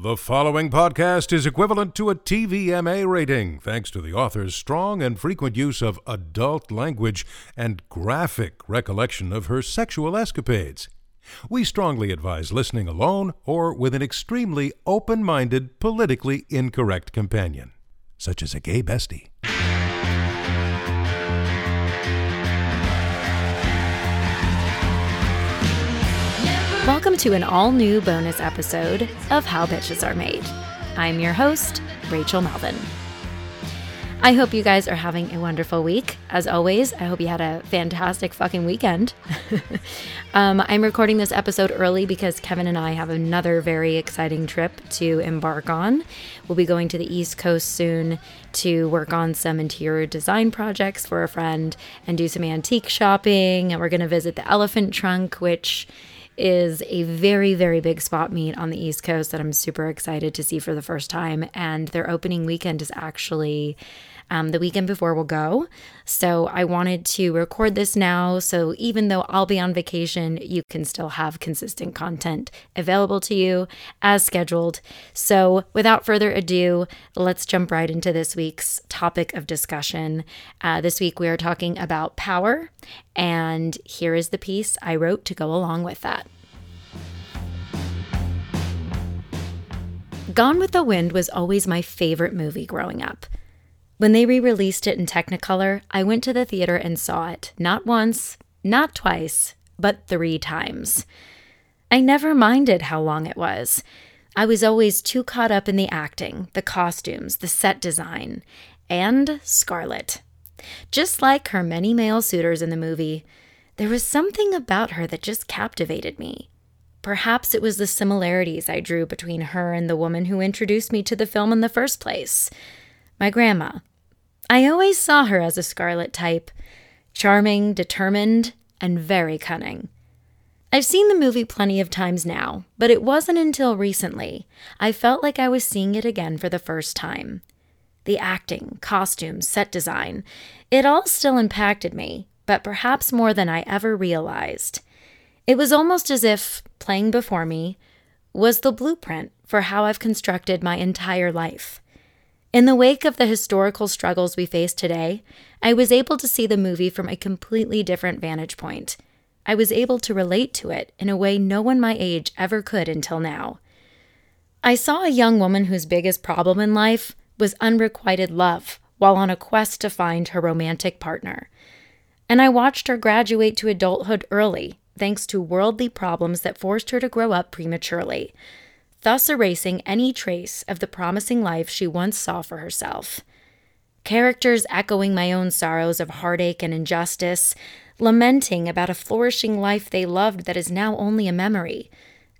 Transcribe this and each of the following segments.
The following podcast is equivalent to a TVMA rating thanks to the author's strong and frequent use of adult language and graphic recollection of her sexual escapades. We strongly advise listening alone or with an extremely open minded, politically incorrect companion, such as a gay bestie. Welcome to an all new bonus episode of How Bitches Are Made. I'm your host, Rachel Melvin. I hope you guys are having a wonderful week. As always, I hope you had a fantastic fucking weekend. um, I'm recording this episode early because Kevin and I have another very exciting trip to embark on. We'll be going to the East Coast soon to work on some interior design projects for a friend and do some antique shopping. And we're going to visit the Elephant Trunk, which is a very, very big spot meet on the East Coast that I'm super excited to see for the first time. And their opening weekend is actually um, the weekend before we'll go. So I wanted to record this now. So even though I'll be on vacation, you can still have consistent content available to you as scheduled. So without further ado, let's jump right into this week's topic of discussion. Uh, this week we are talking about power. And here is the piece I wrote to go along with that. Gone with the Wind was always my favorite movie growing up. When they re released it in Technicolor, I went to the theater and saw it, not once, not twice, but three times. I never minded how long it was. I was always too caught up in the acting, the costumes, the set design, and Scarlett. Just like her many male suitors in the movie, there was something about her that just captivated me. Perhaps it was the similarities I drew between her and the woman who introduced me to the film in the first place my grandma. I always saw her as a Scarlett type charming, determined, and very cunning. I've seen the movie plenty of times now, but it wasn't until recently I felt like I was seeing it again for the first time. The acting, costumes, set design, it all still impacted me, but perhaps more than I ever realized. It was almost as if playing before me was the blueprint for how I've constructed my entire life. In the wake of the historical struggles we face today, I was able to see the movie from a completely different vantage point. I was able to relate to it in a way no one my age ever could until now. I saw a young woman whose biggest problem in life was unrequited love while on a quest to find her romantic partner. And I watched her graduate to adulthood early, thanks to worldly problems that forced her to grow up prematurely thus erasing any trace of the promising life she once saw for herself. Characters echoing my own sorrows of heartache and injustice, lamenting about a flourishing life they loved that is now only a memory,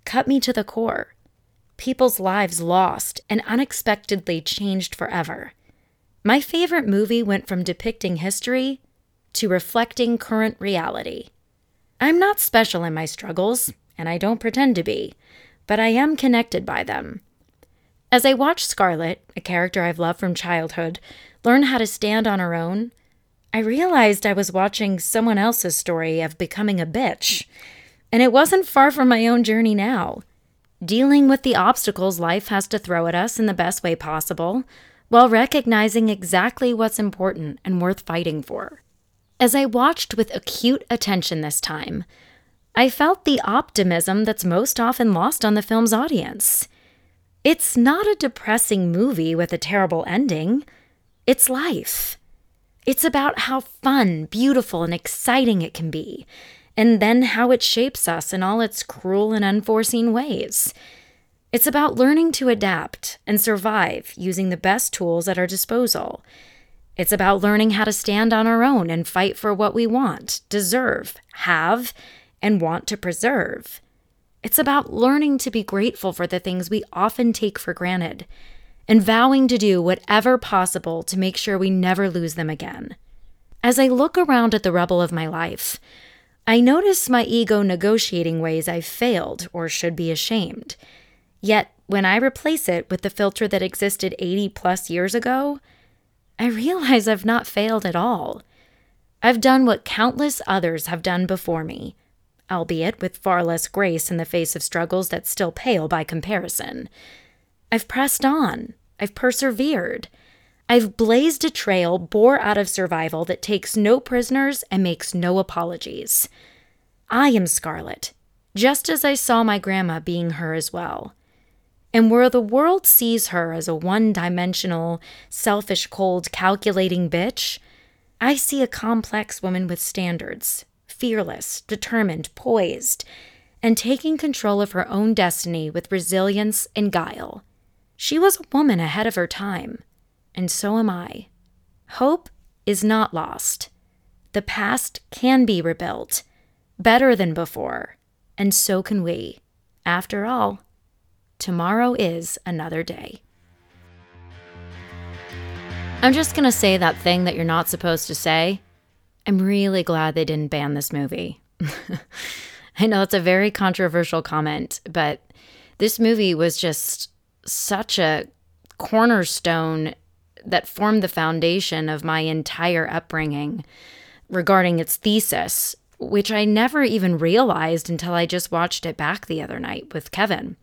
cut me to the core. People's lives lost and unexpectedly changed forever. My favorite movie went from depicting history to reflecting current reality. I'm not special in my struggles, and I don't pretend to be but I am connected by them. As I watch Scarlett, a character I've loved from childhood, learn how to stand on her own, I realized I was watching someone else's story of becoming a bitch. And it wasn't far from my own journey now. Dealing with the obstacles life has to throw at us in the best way possible, while recognizing exactly what's important and worth fighting for. As I watched with acute attention this time, I felt the optimism that's most often lost on the film's audience. It's not a depressing movie with a terrible ending, it's life. It's about how fun, beautiful, and exciting it can be, and then how it shapes us in all its cruel and unforeseen ways. It's about learning to adapt and survive using the best tools at our disposal. It's about learning how to stand on our own and fight for what we want, deserve, have, and want to preserve. It's about learning to be grateful for the things we often take for granted and vowing to do whatever possible to make sure we never lose them again. As I look around at the rubble of my life, I notice my ego negotiating ways I've failed or should be ashamed. Yet, when I replace it with the filter that existed 80 plus years ago, I realize I've not failed at all. I've done what countless others have done before me, albeit with far less grace in the face of struggles that still pale by comparison. I've pressed on, I've persevered. I've blazed a trail bore out of survival that takes no prisoners and makes no apologies. I am Scarlett, just as I saw my grandma being her as well. And where the world sees her as a one dimensional, selfish, cold, calculating bitch, I see a complex woman with standards, fearless, determined, poised, and taking control of her own destiny with resilience and guile. She was a woman ahead of her time, and so am I. Hope is not lost. The past can be rebuilt, better than before, and so can we. After all, tomorrow is another day. I'm just going to say that thing that you're not supposed to say. I'm really glad they didn't ban this movie. I know it's a very controversial comment, but this movie was just such a cornerstone that formed the foundation of my entire upbringing regarding its thesis, which I never even realized until I just watched it back the other night with Kevin.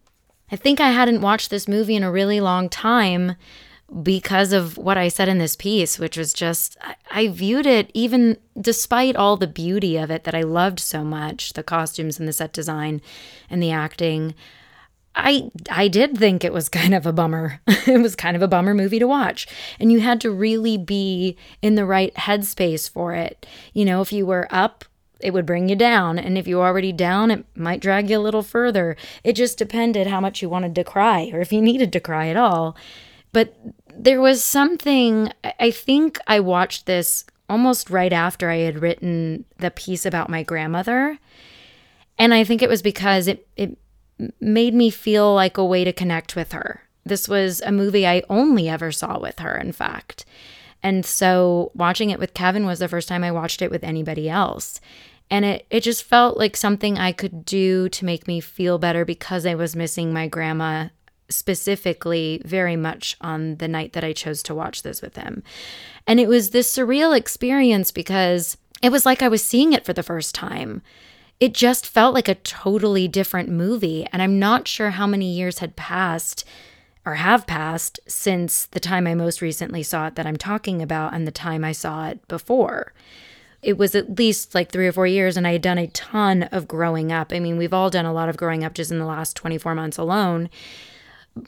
I think I hadn't watched this movie in a really long time because of what I said in this piece, which was just, I viewed it, even despite all the beauty of it that I loved so much the costumes and the set design and the acting. I I did think it was kind of a bummer. it was kind of a bummer movie to watch. And you had to really be in the right headspace for it. You know, if you were up, it would bring you down, and if you were already down, it might drag you a little further. It just depended how much you wanted to cry or if you needed to cry at all. But there was something, I think I watched this almost right after I had written the piece about my grandmother. And I think it was because it, it made me feel like a way to connect with her. This was a movie I only ever saw with her, in fact. And so watching it with Kevin was the first time I watched it with anybody else. And it, it just felt like something I could do to make me feel better because I was missing my grandma specifically very much on the night that I chose to watch this with him. And it was this surreal experience because it was like I was seeing it for the first time. It just felt like a totally different movie. And I'm not sure how many years had passed or have passed since the time I most recently saw it that I'm talking about and the time I saw it before. It was at least like three or four years, and I had done a ton of growing up. I mean, we've all done a lot of growing up just in the last 24 months alone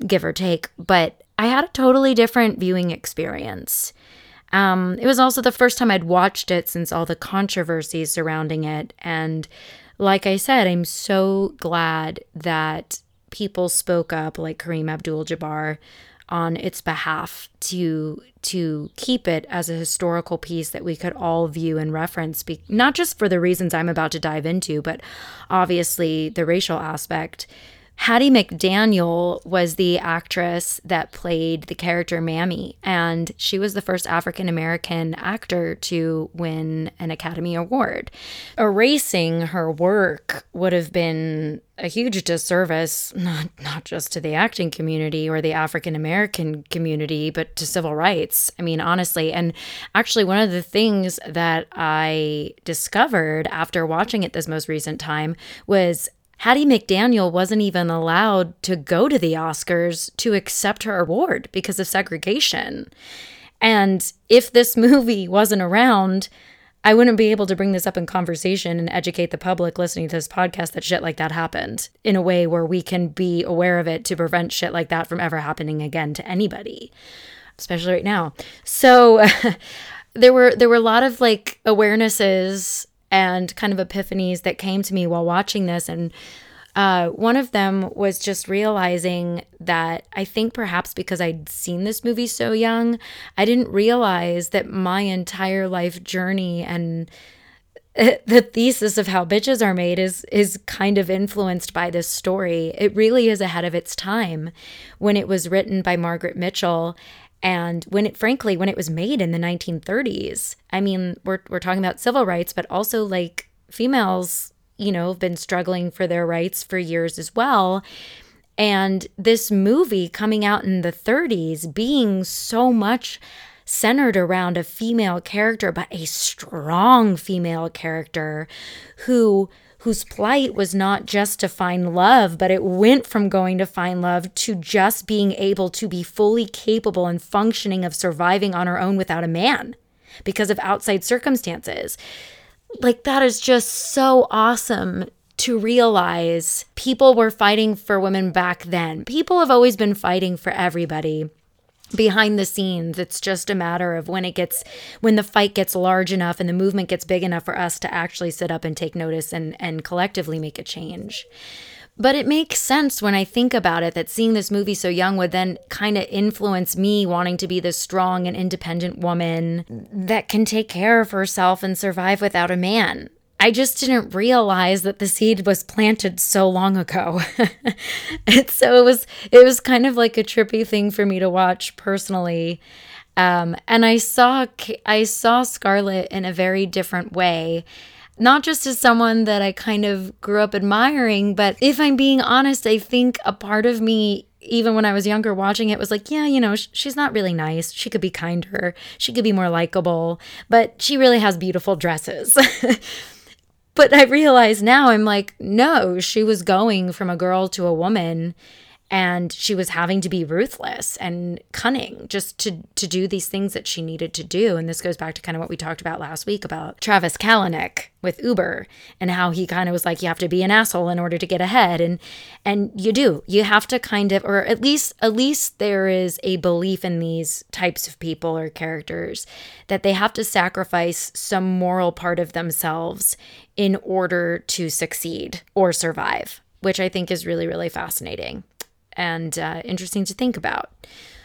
give or take. But I had a totally different viewing experience. Um, it was also the first time I'd watched it since all the controversy surrounding it. And like I said, I'm so glad that people spoke up, like Kareem Abdul Jabbar, on its behalf to to keep it as a historical piece that we could all view and reference be, not just for the reasons I'm about to dive into but obviously the racial aspect Hattie McDaniel was the actress that played the character Mammy, and she was the first African American actor to win an Academy Award. Erasing her work would have been a huge disservice, not, not just to the acting community or the African American community, but to civil rights. I mean, honestly. And actually, one of the things that I discovered after watching it this most recent time was Hattie McDaniel wasn't even allowed to go to the Oscars to accept her award because of segregation. And if this movie wasn't around, I wouldn't be able to bring this up in conversation and educate the public listening to this podcast that shit like that happened in a way where we can be aware of it to prevent shit like that from ever happening again to anybody, especially right now. So there were there were a lot of like awarenesses and kind of epiphanies that came to me while watching this. And uh, one of them was just realizing that I think perhaps because I'd seen this movie so young, I didn't realize that my entire life journey and the thesis of how bitches are made is is kind of influenced by this story. It really is ahead of its time when it was written by Margaret Mitchell and when it frankly when it was made in the 1930s. I mean, we're we're talking about civil rights, but also like females, you know, have been struggling for their rights for years as well. And this movie coming out in the 30s being so much centered around a female character, but a strong female character who whose plight was not just to find love, but it went from going to find love to just being able to be fully capable and functioning of surviving on her own without a man because of outside circumstances. Like, that is just so awesome to realize people were fighting for women back then. People have always been fighting for everybody behind the scenes it's just a matter of when it gets when the fight gets large enough and the movement gets big enough for us to actually sit up and take notice and and collectively make a change but it makes sense when I think about it that seeing this movie so young would then kind of influence me wanting to be this strong and independent woman that can take care of herself and survive without a man. I just didn't realize that the seed was planted so long ago. and so it was it was kind of like a trippy thing for me to watch personally. Um, and I saw I saw Scarlett in a very different way. Not just as someone that I kind of grew up admiring, but if I'm being honest, I think a part of me even when I was younger watching it was like, yeah, you know, sh- she's not really nice. She could be kinder. She could be more likable, but she really has beautiful dresses. But I realize now I'm like, no, she was going from a girl to a woman and she was having to be ruthless and cunning just to to do these things that she needed to do. And this goes back to kind of what we talked about last week about Travis Kalanick with Uber and how he kind of was like you have to be an asshole in order to get ahead. And and you do you have to kind of or at least at least there is a belief in these types of people or characters that they have to sacrifice some moral part of themselves in order to succeed or survive which I think is really really fascinating and uh, interesting to think about.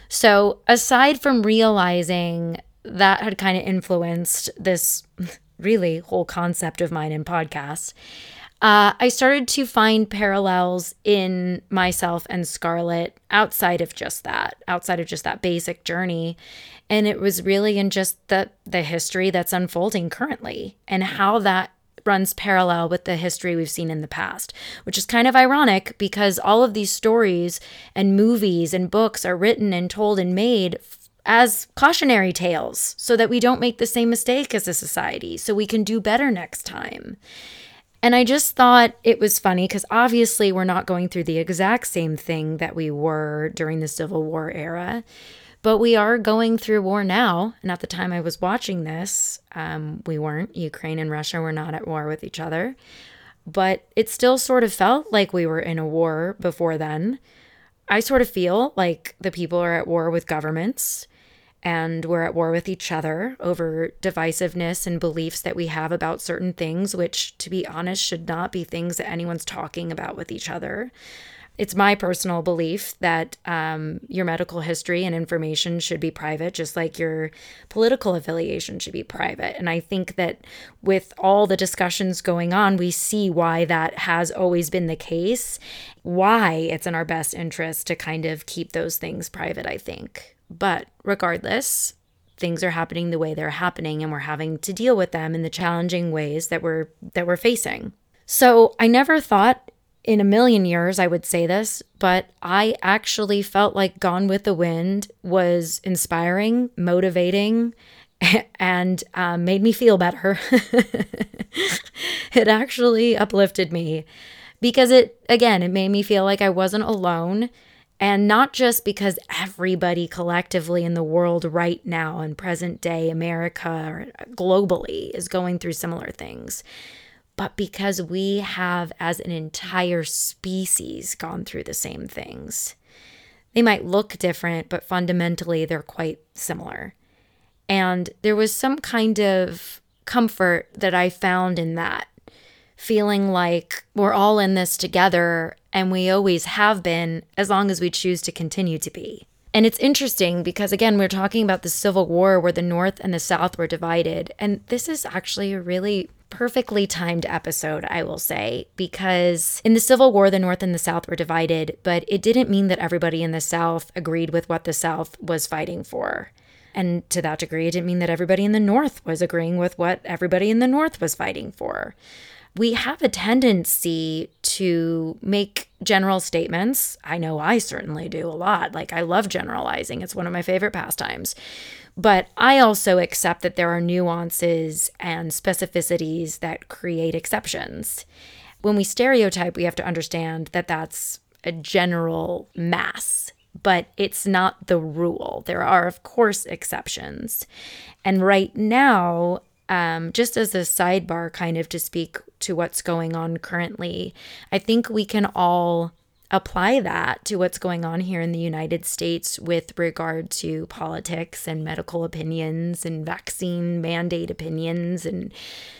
So, aside from realizing that had kind of influenced this really whole concept of mine in podcasts, uh, I started to find parallels in myself and Scarlett outside of just that, outside of just that basic journey. And it was really in just the the history that's unfolding currently and how that runs parallel with the history we've seen in the past, which is kind of ironic because all of these stories and movies and books are written and told and made as cautionary tales so that we don't make the same mistake as a society, so we can do better next time. And I just thought it was funny because obviously we're not going through the exact same thing that we were during the Civil War era. But we are going through war now. And at the time I was watching this, um, we weren't. Ukraine and Russia were not at war with each other. But it still sort of felt like we were in a war before then. I sort of feel like the people are at war with governments and we're at war with each other over divisiveness and beliefs that we have about certain things, which, to be honest, should not be things that anyone's talking about with each other. It's my personal belief that um, your medical history and information should be private, just like your political affiliation should be private. And I think that with all the discussions going on, we see why that has always been the case, why it's in our best interest to kind of keep those things private, I think. But regardless, things are happening the way they're happening and we're having to deal with them in the challenging ways that we're that we're facing. So, I never thought in a million years I would say this, but I actually felt like Gone with the Wind was inspiring, motivating, and um, made me feel better. it actually uplifted me because it, again, it made me feel like I wasn't alone. And not just because everybody collectively in the world right now in present day America or globally is going through similar things but because we have, as an entire species, gone through the same things. They might look different, but fundamentally they're quite similar. And there was some kind of comfort that I found in that, feeling like we're all in this together and we always have been as long as we choose to continue to be. And it's interesting because, again, we're talking about the Civil War where the North and the South were divided. And this is actually a really perfectly timed episode, I will say, because in the Civil War, the North and the South were divided, but it didn't mean that everybody in the South agreed with what the South was fighting for. And to that degree, it didn't mean that everybody in the North was agreeing with what everybody in the North was fighting for. We have a tendency to make general statements. I know I certainly do a lot. Like, I love generalizing, it's one of my favorite pastimes. But I also accept that there are nuances and specificities that create exceptions. When we stereotype, we have to understand that that's a general mass but it's not the rule. There are, of course, exceptions. And right now, um, just as a sidebar, kind of to speak to what's going on currently, I think we can all apply that to what's going on here in the United States with regard to politics and medical opinions and vaccine mandate opinions and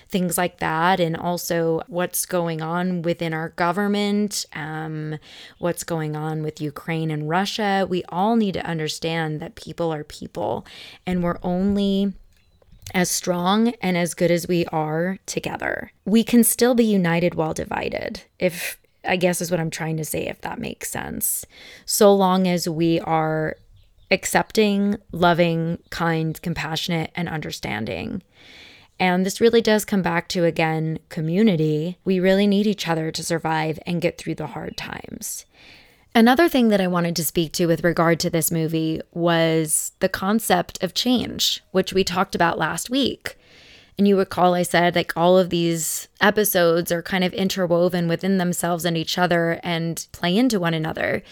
things like that, and also what's going on within our government, um, what's going on with Ukraine and Russia. We all need to understand that people are people, and we're only as strong and as good as we are together. We can still be united while divided. If I guess is what I'm trying to say, if that makes sense. So long as we are accepting, loving, kind, compassionate, and understanding. And this really does come back to, again, community. We really need each other to survive and get through the hard times. Another thing that I wanted to speak to with regard to this movie was the concept of change, which we talked about last week. And you recall I said like all of these episodes are kind of interwoven within themselves and each other and play into one another.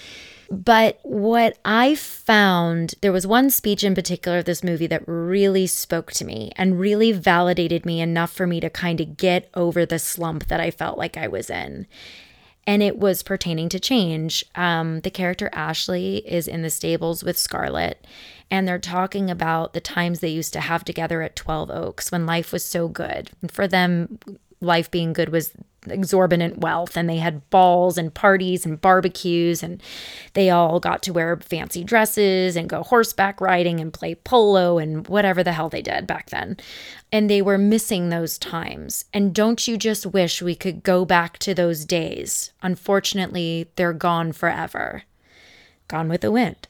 But what I found, there was one speech in particular of this movie that really spoke to me and really validated me enough for me to kind of get over the slump that I felt like I was in. And it was pertaining to change. Um, the character Ashley is in the stables with Scarlett, and they're talking about the times they used to have together at 12 Oaks when life was so good. And for them, life being good was exorbitant wealth and they had balls and parties and barbecues and they all got to wear fancy dresses and go horseback riding and play polo and whatever the hell they did back then. And they were missing those times. And don't you just wish we could go back to those days? Unfortunately, they're gone forever. Gone with the wind.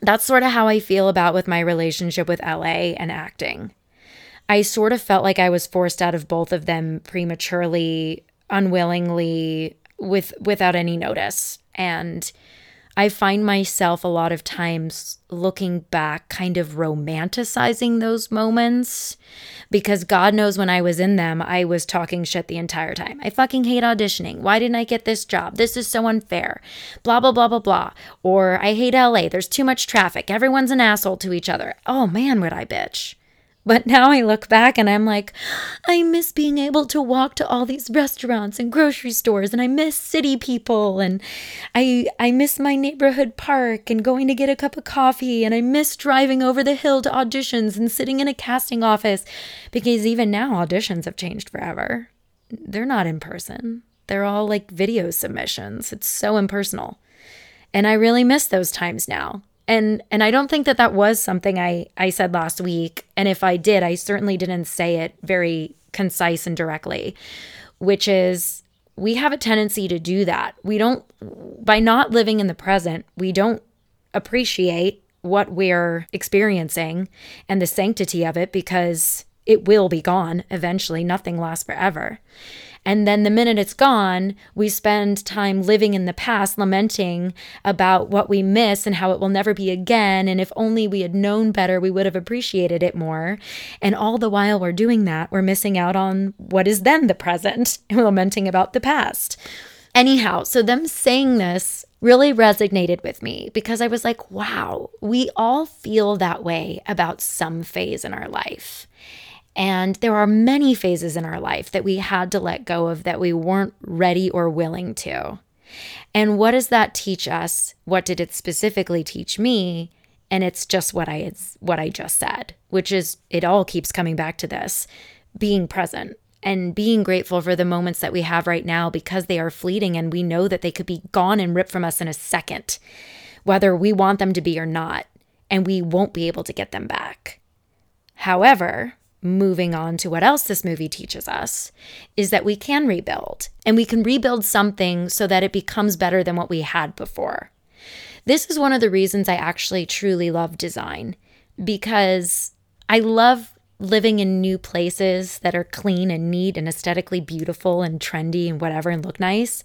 That's sort of how I feel about with my relationship with LA and acting. I sort of felt like I was forced out of both of them prematurely, unwillingly, with without any notice. And I find myself a lot of times looking back, kind of romanticizing those moments because God knows when I was in them, I was talking shit the entire time. I fucking hate auditioning. Why didn't I get this job? This is so unfair. Blah, blah, blah, blah, blah. Or I hate LA. There's too much traffic. Everyone's an asshole to each other. Oh man, would I bitch. But now I look back and I'm like, I miss being able to walk to all these restaurants and grocery stores and I miss city people and I I miss my neighborhood park and going to get a cup of coffee and I miss driving over the hill to auditions and sitting in a casting office because even now auditions have changed forever. They're not in person. They're all like video submissions. It's so impersonal. And I really miss those times now and and I don't think that that was something I I said last week. And if I did I certainly didn't say it very concise and directly which is we have a tendency to do that. We don't by not living in the present we don't appreciate what we're experiencing and the sanctity of it because it will be gone eventually. Nothing lasts forever and then the minute it's gone, we spend time living in the past, lamenting about what we miss and how it will never be again. And if only we had known better, we would have appreciated it more. And all the while we're doing that, we're missing out on what is then the present and lamenting about the past. Anyhow, so them saying this really resonated with me because I was like, wow, we all feel that way about some phase in our life. And there are many phases in our life that we had to let go of that we weren't ready or willing to. And what does that teach us? What did it specifically teach me? And it's just what I what I just said, which is it all keeps coming back to this, being present and being grateful for the moments that we have right now because they are fleeting and we know that they could be gone and ripped from us in a second, whether we want them to be or not, and we won't be able to get them back. However, moving on to what else this movie teaches us is that we can rebuild and we can rebuild something so that it becomes better than what we had before. This is one of the reasons I actually truly love design because I love living in new places that are clean and neat and aesthetically beautiful and trendy and whatever and look nice.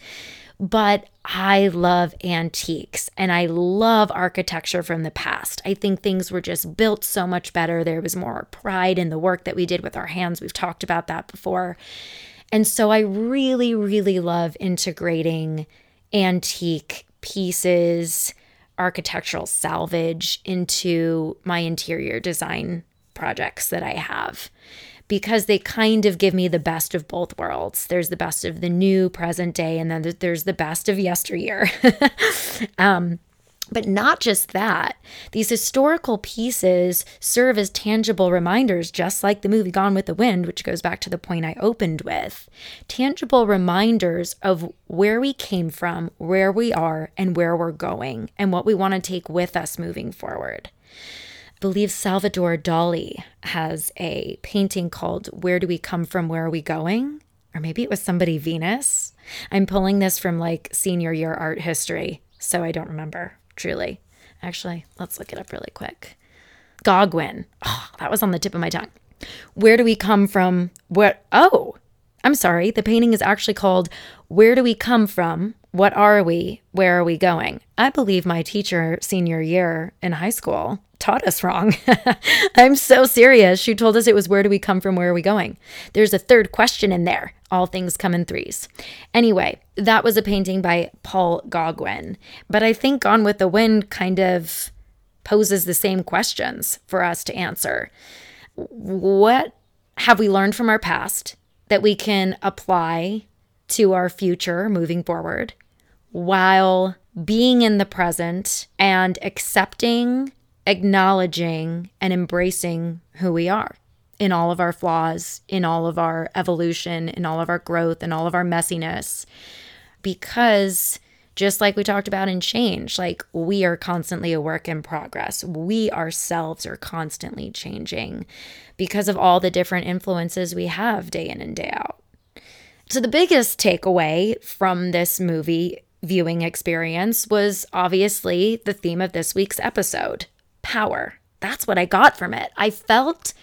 But I love antiques and I love architecture from the past. I think things were just built so much better. There was more pride in the work that we did with our hands. We've talked about that before. And so I really, really love integrating antique pieces, architectural salvage into my interior design projects that I have because they kind of give me the best of both worlds. There's the best of the new present day, and then there's the best of yesteryear. um, but not just that, these historical pieces serve as tangible reminders, just like the movie Gone with the Wind, which goes back to the point I opened with. Tangible reminders of where we came from, where we are, and where we're going, and what we want to take with us moving forward believe Salvador Dali has a painting called Where Do We Come From? Where Are We Going? Or maybe it was somebody Venus. I'm pulling this from like senior year art history, so I don't remember truly. Actually, let's look it up really quick. Gauguin. Oh, that was on the tip of my tongue. Where do we come from? What? Oh, I'm sorry. The painting is actually called Where Do We Come From? What Are We? Where Are We Going? I believe my teacher, senior year in high school, taught us wrong. I'm so serious. She told us it was where do we come from? Where are we going? There's a third question in there. All things come in threes. Anyway, that was a painting by Paul Gauguin. But I think Gone with the Wind kind of poses the same questions for us to answer. What have we learned from our past that we can apply to our future moving forward while being in the present and accepting acknowledging and embracing who we are in all of our flaws, in all of our evolution, in all of our growth, in all of our messiness. Because just like we talked about in change, like we are constantly a work in progress. We ourselves are constantly changing because of all the different influences we have day in and day out. So, the biggest takeaway from this movie viewing experience was obviously the theme of this week's episode power. That's what I got from it. I felt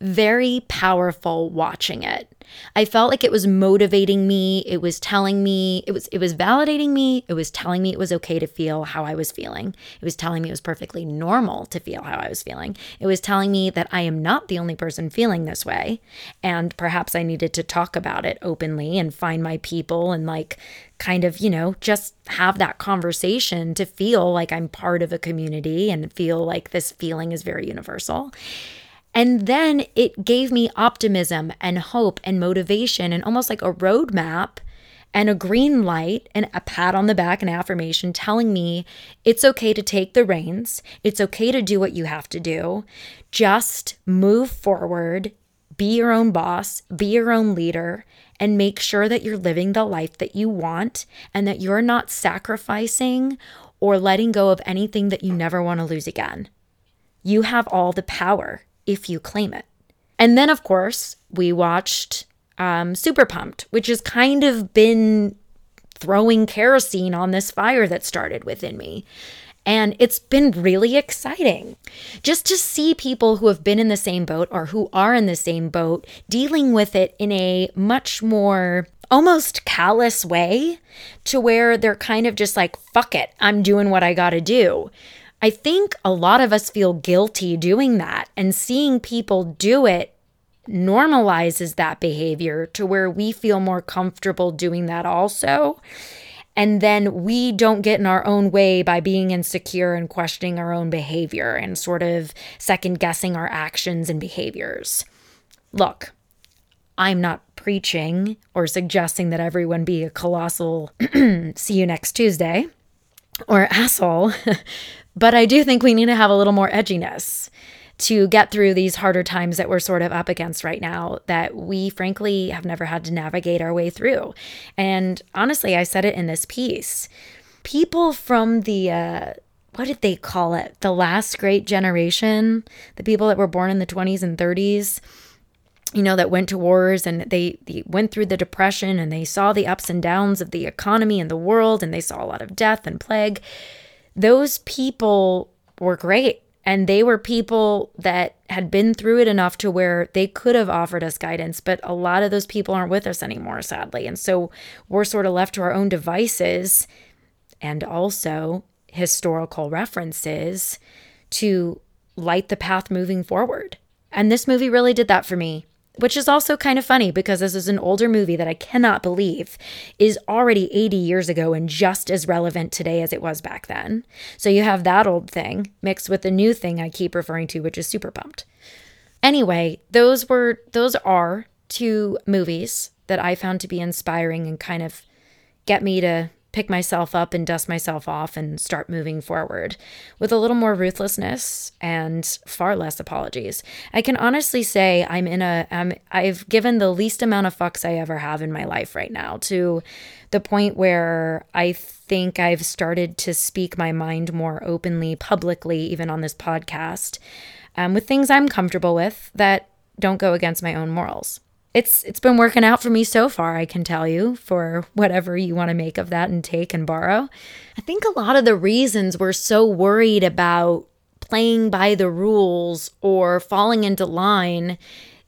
very powerful watching it. I felt like it was motivating me. It was telling me, it was it was validating me. It was telling me it was okay to feel how I was feeling. It was telling me it was perfectly normal to feel how I was feeling. It was telling me that I am not the only person feeling this way and perhaps I needed to talk about it openly and find my people and like kind of, you know, just have that conversation to feel like I'm part of a community and feel like this feeling is very universal. And then it gave me optimism and hope and motivation and almost like a roadmap and a green light and a pat on the back and affirmation telling me it's okay to take the reins. It's okay to do what you have to do. Just move forward, be your own boss, be your own leader, and make sure that you're living the life that you want and that you're not sacrificing or letting go of anything that you never want to lose again. You have all the power if you claim it. And then, of course, we watched um, Super Pumped, which has kind of been throwing kerosene on this fire that started within me. And it's been really exciting just to see people who have been in the same boat or who are in the same boat dealing with it in a much more almost callous way to where they're kind of just like, fuck it, I'm doing what I gotta do. I think a lot of us feel guilty doing that, and seeing people do it normalizes that behavior to where we feel more comfortable doing that also. And then we don't get in our own way by being insecure and questioning our own behavior and sort of second guessing our actions and behaviors. Look, I'm not preaching or suggesting that everyone be a colossal see you next Tuesday or asshole. But I do think we need to have a little more edginess to get through these harder times that we're sort of up against right now that we frankly have never had to navigate our way through. And honestly, I said it in this piece. People from the uh, what did they call it? The last great generation, the people that were born in the 20s and 30s, you know, that went to wars and they, they went through the depression and they saw the ups and downs of the economy and the world and they saw a lot of death and plague. Those people were great. And they were people that had been through it enough to where they could have offered us guidance, but a lot of those people aren't with us anymore, sadly. And so we're sort of left to our own devices and also historical references to light the path moving forward. And this movie really did that for me which is also kind of funny because this is an older movie that I cannot believe is already 80 years ago and just as relevant today as it was back then. So you have that old thing mixed with the new thing I keep referring to, which is Super Pumped. Anyway, those were those are two movies that I found to be inspiring and kind of get me to pick myself up and dust myself off and start moving forward with a little more ruthlessness and far less apologies. I can honestly say I'm in a I'm I've given the least amount of fucks I ever have in my life right now to the point where I think I've started to speak my mind more openly publicly even on this podcast um, with things I'm comfortable with that don't go against my own morals it's it's been working out for me so far i can tell you for whatever you want to make of that and take and borrow. I think a lot of the reasons we're so worried about playing by the rules or falling into line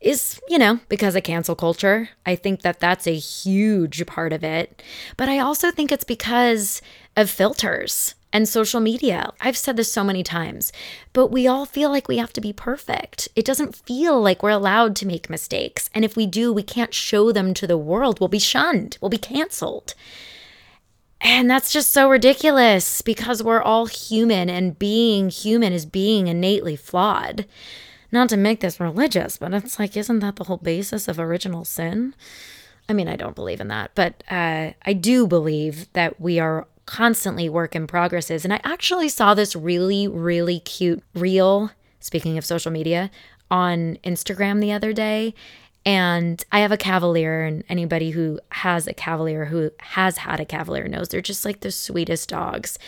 is you know because of cancel culture. I think that that's a huge part of it. But i also think it's because of filters and social media. I've said this so many times, but we all feel like we have to be perfect. It doesn't feel like we're allowed to make mistakes. And if we do, we can't show them to the world. We'll be shunned, we'll be canceled. And that's just so ridiculous because we're all human and being human is being innately flawed. Not to make this religious, but it's like, isn't that the whole basis of original sin? I mean, I don't believe in that, but uh, I do believe that we are constantly work in progresses. And I actually saw this really, really cute reel, speaking of social media, on Instagram the other day. And I have a Cavalier, and anybody who has a Cavalier who has had a Cavalier knows they're just like the sweetest dogs.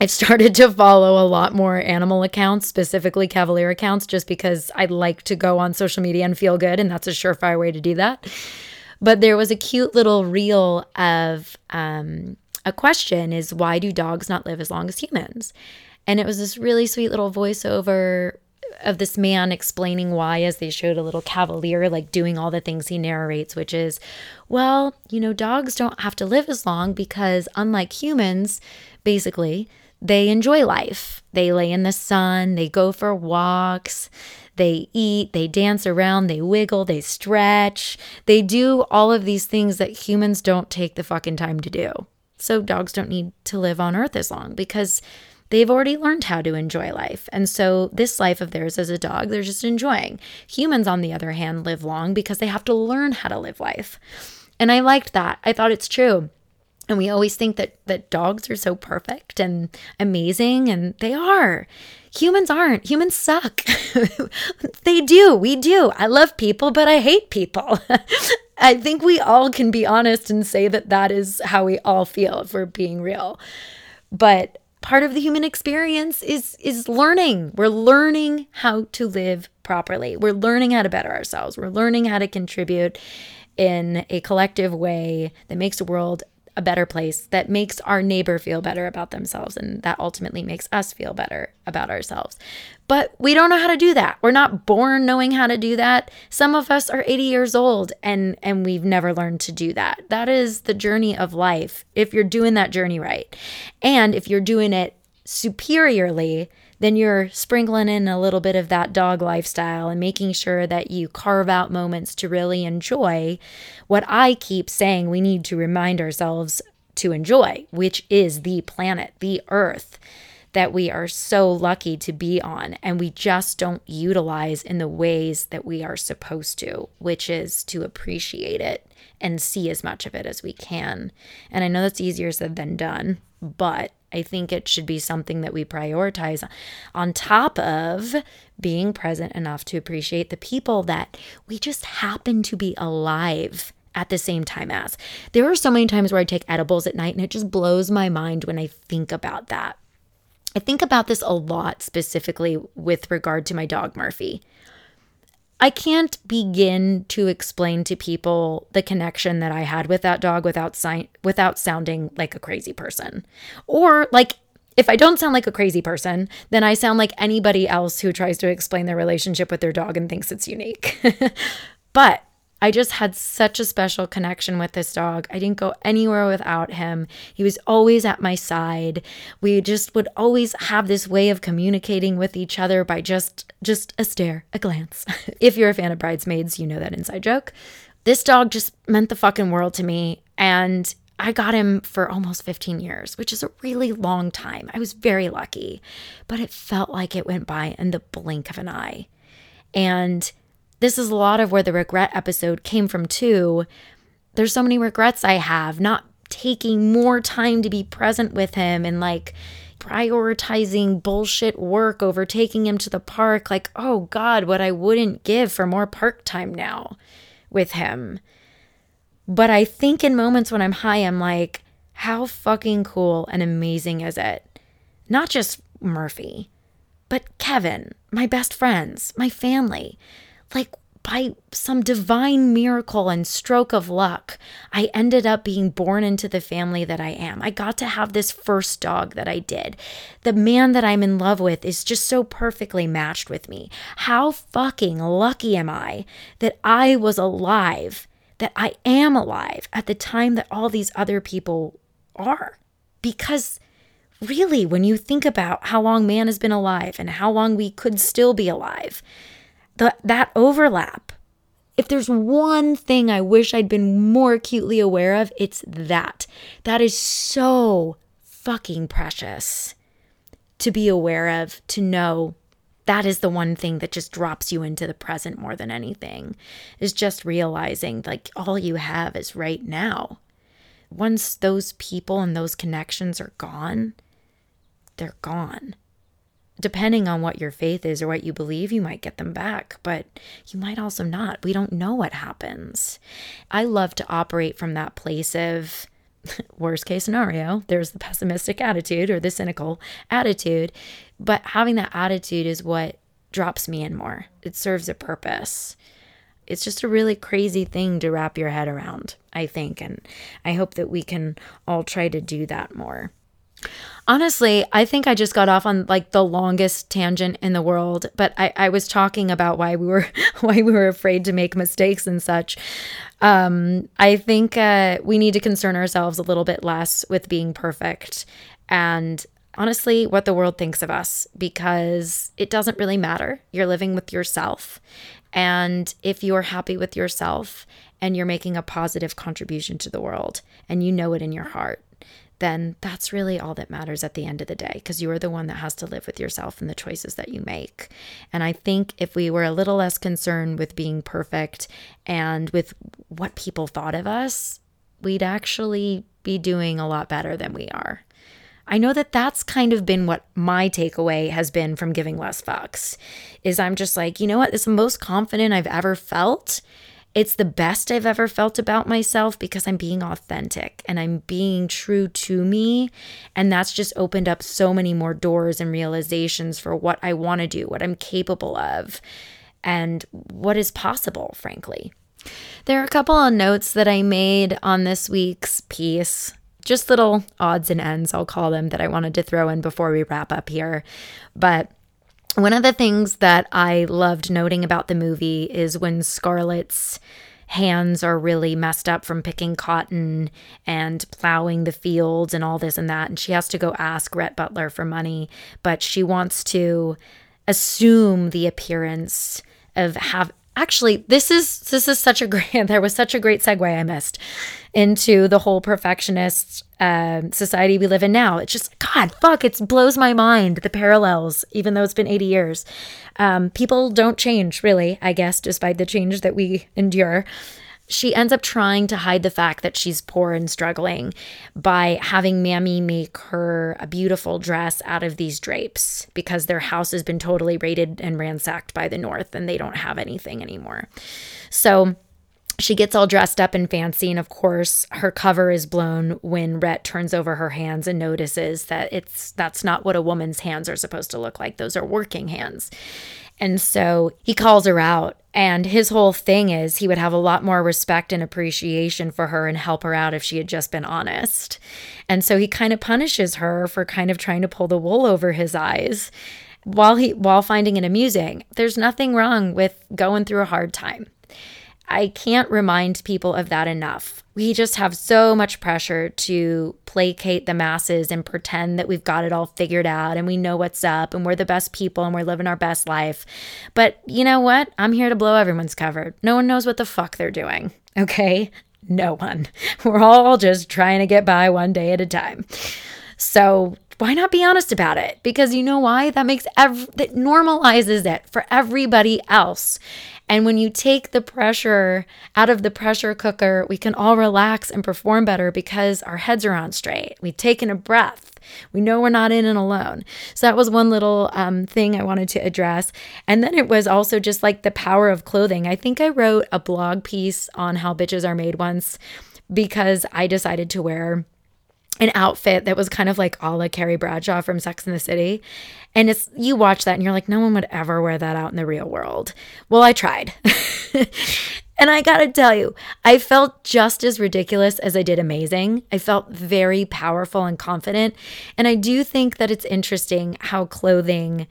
I've started to follow a lot more animal accounts, specifically Cavalier accounts, just because I like to go on social media and feel good, and that's a surefire way to do that. But there was a cute little reel of um, a question is why do dogs not live as long as humans? And it was this really sweet little voiceover of this man explaining why as they showed a little cavalier like doing all the things he narrates which is well you know dogs don't have to live as long because unlike humans basically they enjoy life they lay in the sun they go for walks they eat, they dance around, they wiggle, they stretch. They do all of these things that humans don't take the fucking time to do. So dogs don't need to live on earth as long because they've already learned how to enjoy life. And so this life of theirs as a dog, they're just enjoying. Humans, on the other hand, live long because they have to learn how to live life. And I liked that. I thought it's true. And we always think that that dogs are so perfect and amazing and they are. Humans aren't. Humans suck. they do. We do. I love people, but I hate people. I think we all can be honest and say that that is how we all feel if we're being real. But part of the human experience is is learning. We're learning how to live properly. We're learning how to better ourselves. We're learning how to contribute in a collective way that makes the world a better place that makes our neighbor feel better about themselves and that ultimately makes us feel better about ourselves. But we don't know how to do that. We're not born knowing how to do that. Some of us are 80 years old and and we've never learned to do that. That is the journey of life if you're doing that journey right. And if you're doing it superiorly, then you're sprinkling in a little bit of that dog lifestyle and making sure that you carve out moments to really enjoy what I keep saying we need to remind ourselves to enjoy, which is the planet, the earth that we are so lucky to be on and we just don't utilize in the ways that we are supposed to, which is to appreciate it and see as much of it as we can. And I know that's easier said than done, but I think it should be something that we prioritize on top of being present enough to appreciate the people that we just happen to be alive at the same time as. There are so many times where I take edibles at night and it just blows my mind when I think about that. I think about this a lot specifically with regard to my dog Murphy. I can't begin to explain to people the connection that I had with that dog without si- without sounding like a crazy person. Or like if I don't sound like a crazy person, then I sound like anybody else who tries to explain their relationship with their dog and thinks it's unique. but I just had such a special connection with this dog. I didn't go anywhere without him. He was always at my side. We just would always have this way of communicating with each other by just just a stare, a glance. if you're a fan of Bridesmaids, you know that inside joke. This dog just meant the fucking world to me and I got him for almost 15 years, which is a really long time. I was very lucky, but it felt like it went by in the blink of an eye. And this is a lot of where the regret episode came from, too. There's so many regrets I have, not taking more time to be present with him and like prioritizing bullshit work over taking him to the park. Like, oh God, what I wouldn't give for more park time now with him. But I think in moments when I'm high, I'm like, how fucking cool and amazing is it? Not just Murphy, but Kevin, my best friends, my family like by some divine miracle and stroke of luck, I ended up being born into the family that I am. I got to have this first dog that I did. The man that I'm in love with is just so perfectly matched with me. How fucking lucky am I that I was alive, that I am alive at the time that all these other people are? Because really, when you think about how long man has been alive and how long we could still be alive, the, that overlap. If there's one thing I wish I'd been more acutely aware of, it's that. That is so fucking precious to be aware of, to know that is the one thing that just drops you into the present more than anything is just realizing like all you have is right now. Once those people and those connections are gone, they're gone depending on what your faith is or what you believe, you might get them back, but you might also not. We don't know what happens. I love to operate from that place of worst case scenario, there's the pessimistic attitude or the cynical attitude, but having that attitude is what drops me in more. It serves a purpose. It's just a really crazy thing to wrap your head around, I think, and I hope that we can all try to do that more. Honestly, I think I just got off on like the longest tangent in the world, but I, I was talking about why we were why we were afraid to make mistakes and such. Um, I think uh, we need to concern ourselves a little bit less with being perfect and honestly what the world thinks of us because it doesn't really matter. You're living with yourself. And if you're happy with yourself and you're making a positive contribution to the world and you know it in your heart, then that's really all that matters at the end of the day because you are the one that has to live with yourself and the choices that you make. And I think if we were a little less concerned with being perfect and with what people thought of us, we'd actually be doing a lot better than we are. I know that that's kind of been what my takeaway has been from giving less fucks is I'm just like, you know what? Is the most confident I've ever felt it's the best I've ever felt about myself because I'm being authentic and I'm being true to me. And that's just opened up so many more doors and realizations for what I want to do, what I'm capable of, and what is possible, frankly. There are a couple of notes that I made on this week's piece just little odds and ends, I'll call them, that I wanted to throw in before we wrap up here. But one of the things that I loved noting about the movie is when Scarlett's hands are really messed up from picking cotton and plowing the fields and all this and that. And she has to go ask Rhett Butler for money, but she wants to assume the appearance of have actually this is this is such a great there was such a great segue i missed into the whole perfectionist uh, society we live in now. It's just god fuck it blows my mind the parallels even though it's been 80 years. Um, people don't change really i guess despite the change that we endure. She ends up trying to hide the fact that she's poor and struggling by having Mammy make her a beautiful dress out of these drapes because their house has been totally raided and ransacked by the North and they don't have anything anymore. So she gets all dressed up and fancy and of course her cover is blown when Rhett turns over her hands and notices that it's that's not what a woman's hands are supposed to look like. Those are working hands. And so he calls her out and his whole thing is he would have a lot more respect and appreciation for her and help her out if she had just been honest. And so he kind of punishes her for kind of trying to pull the wool over his eyes while he while finding it amusing. There's nothing wrong with going through a hard time I can't remind people of that enough. We just have so much pressure to placate the masses and pretend that we've got it all figured out and we know what's up and we're the best people and we're living our best life. But you know what? I'm here to blow everyone's cover. No one knows what the fuck they're doing. Okay? No one. We're all just trying to get by one day at a time. So why not be honest about it? Because you know why? That makes ev- that normalizes it for everybody else. And when you take the pressure out of the pressure cooker, we can all relax and perform better because our heads are on straight. We've taken a breath. We know we're not in and alone. So that was one little um, thing I wanted to address. And then it was also just like the power of clothing. I think I wrote a blog piece on how bitches are made once because I decided to wear an outfit that was kind of like a la Carrie Bradshaw from Sex in the City. And it's you watch that and you're like, no one would ever wear that out in the real world. Well, I tried. and I gotta tell you, I felt just as ridiculous as I did amazing. I felt very powerful and confident. And I do think that it's interesting how clothing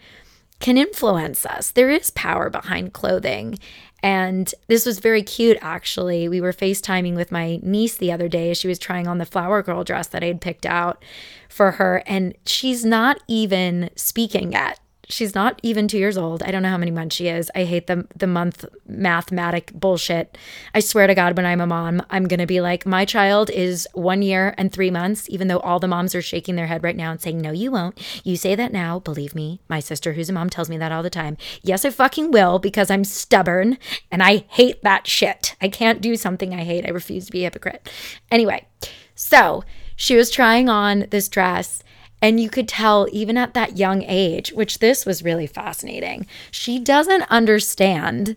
can influence us. There is power behind clothing. And this was very cute, actually. We were FaceTiming with my niece the other day she was trying on the flower girl dress that I had picked out for her. And she's not even speaking yet she's not even two years old. I don't know how many months she is. I hate the the month mathematic bullshit. I swear to God, when I'm a mom, I'm gonna be like, my child is one year and three months, even though all the moms are shaking their head right now and saying, No, you won't. You say that now, believe me. My sister, who's a mom, tells me that all the time. Yes, I fucking will because I'm stubborn and I hate that shit. I can't do something I hate. I refuse to be a hypocrite. Anyway, so she was trying on this dress and you could tell, even at that young age, which this was really fascinating, she doesn't understand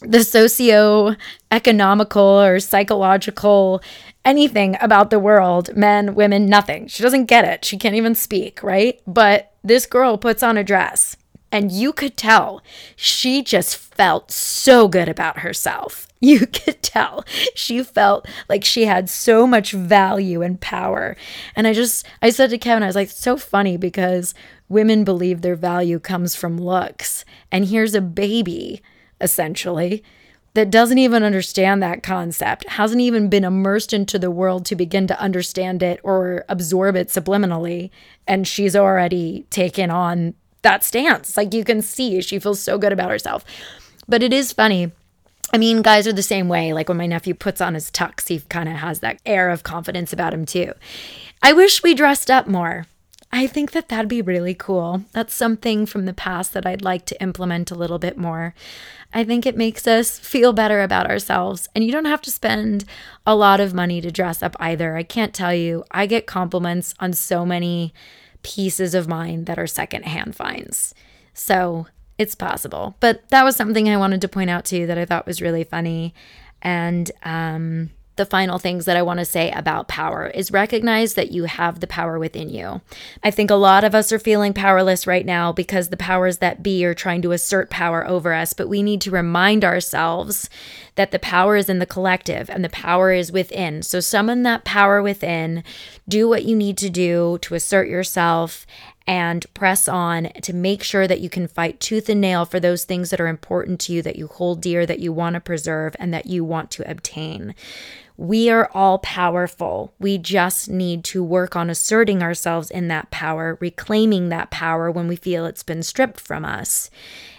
the socio-economical or psychological anything about the world men women nothing. She doesn't get it. She can't even speak right? But this girl puts on a dress and you could tell she just felt so good about herself. You could tell she felt like she had so much value and power. And I just, I said to Kevin, I was like, so funny because women believe their value comes from looks. And here's a baby, essentially, that doesn't even understand that concept, hasn't even been immersed into the world to begin to understand it or absorb it subliminally. And she's already taken on that stance. Like you can see, she feels so good about herself. But it is funny. I mean, guys are the same way. Like when my nephew puts on his tux, he kind of has that air of confidence about him too. I wish we dressed up more. I think that that'd be really cool. That's something from the past that I'd like to implement a little bit more. I think it makes us feel better about ourselves. And you don't have to spend a lot of money to dress up either. I can't tell you, I get compliments on so many pieces of mine that are secondhand finds. So it's possible. But that was something I wanted to point out too that I thought was really funny. And um, the final things that I want to say about power is recognize that you have the power within you. I think a lot of us are feeling powerless right now because the powers that be are trying to assert power over us, but we need to remind ourselves that the power is in the collective and the power is within. So summon that power within, do what you need to do to assert yourself and press on to make sure that you can fight tooth and nail for those things that are important to you, that you hold dear, that you want to preserve, and that you want to obtain. We are all powerful. We just need to work on asserting ourselves in that power, reclaiming that power when we feel it's been stripped from us,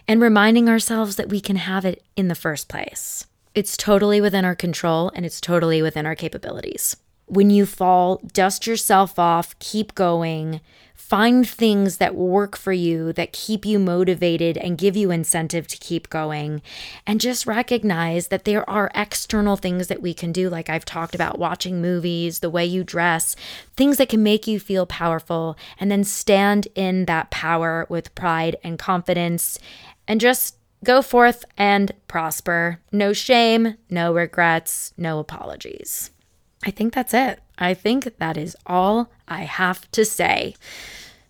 and reminding ourselves that we can have it in the first place. It's totally within our control and it's totally within our capabilities. When you fall, dust yourself off, keep going, Find things that work for you, that keep you motivated and give you incentive to keep going. And just recognize that there are external things that we can do, like I've talked about watching movies, the way you dress, things that can make you feel powerful, and then stand in that power with pride and confidence and just go forth and prosper. No shame, no regrets, no apologies. I think that's it. I think that is all I have to say.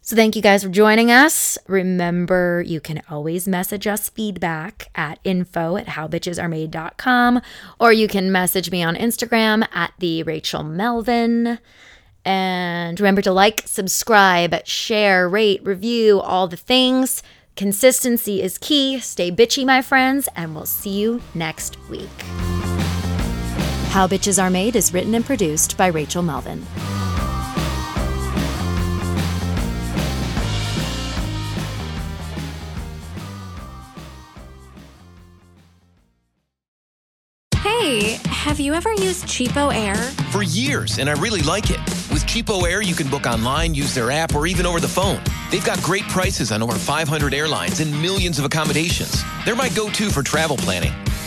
So, thank you guys for joining us. Remember, you can always message us feedback at info at howbitchesaremade.com or you can message me on Instagram at the Rachel Melvin. And remember to like, subscribe, share, rate, review, all the things. Consistency is key. Stay bitchy, my friends, and we'll see you next week. How Bitches Are Made is written and produced by Rachel Melvin. Hey, have you ever used CheapOair? For years, and I really like it. With CheapOair, you can book online, use their app, or even over the phone. They've got great prices on over 500 airlines and millions of accommodations. They're my go to for travel planning.